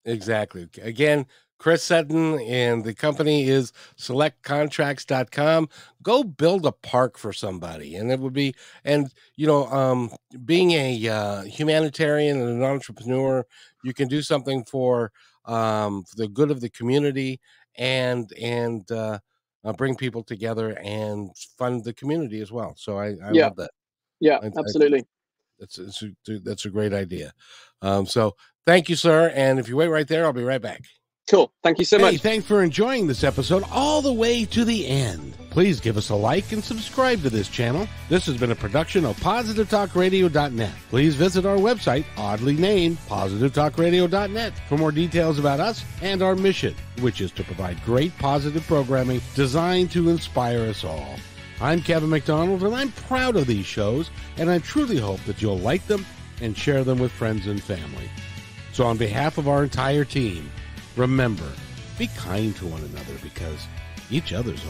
Exactly. Again, Chris Sutton and the company is selectcontracts.com. Go build a park for somebody. And it would be, and, you know, um, being a uh, humanitarian and an entrepreneur, you can do something for, um, for the good of the community and, and, uh, uh, bring people together and fund the community as well. So I, I yeah. love that. Yeah, I, absolutely. I, that's, that's, a, that's a great idea. Um, so Thank you, sir. And if you wait right there, I'll be right back. Cool. Thank you so hey, much. Thanks for enjoying this episode all the way to the end. Please give us a like and subscribe to this channel. This has been a production of PositiveTalkRadio.net. Please visit our website, oddly named PositiveTalkRadio.net, for more details about us and our mission, which is to provide great positive programming designed to inspire us all. I'm Kevin McDonald, and I'm proud of these shows, and I truly hope that you'll like them and share them with friends and family. So, on behalf of our entire team, remember be kind to one another because each other's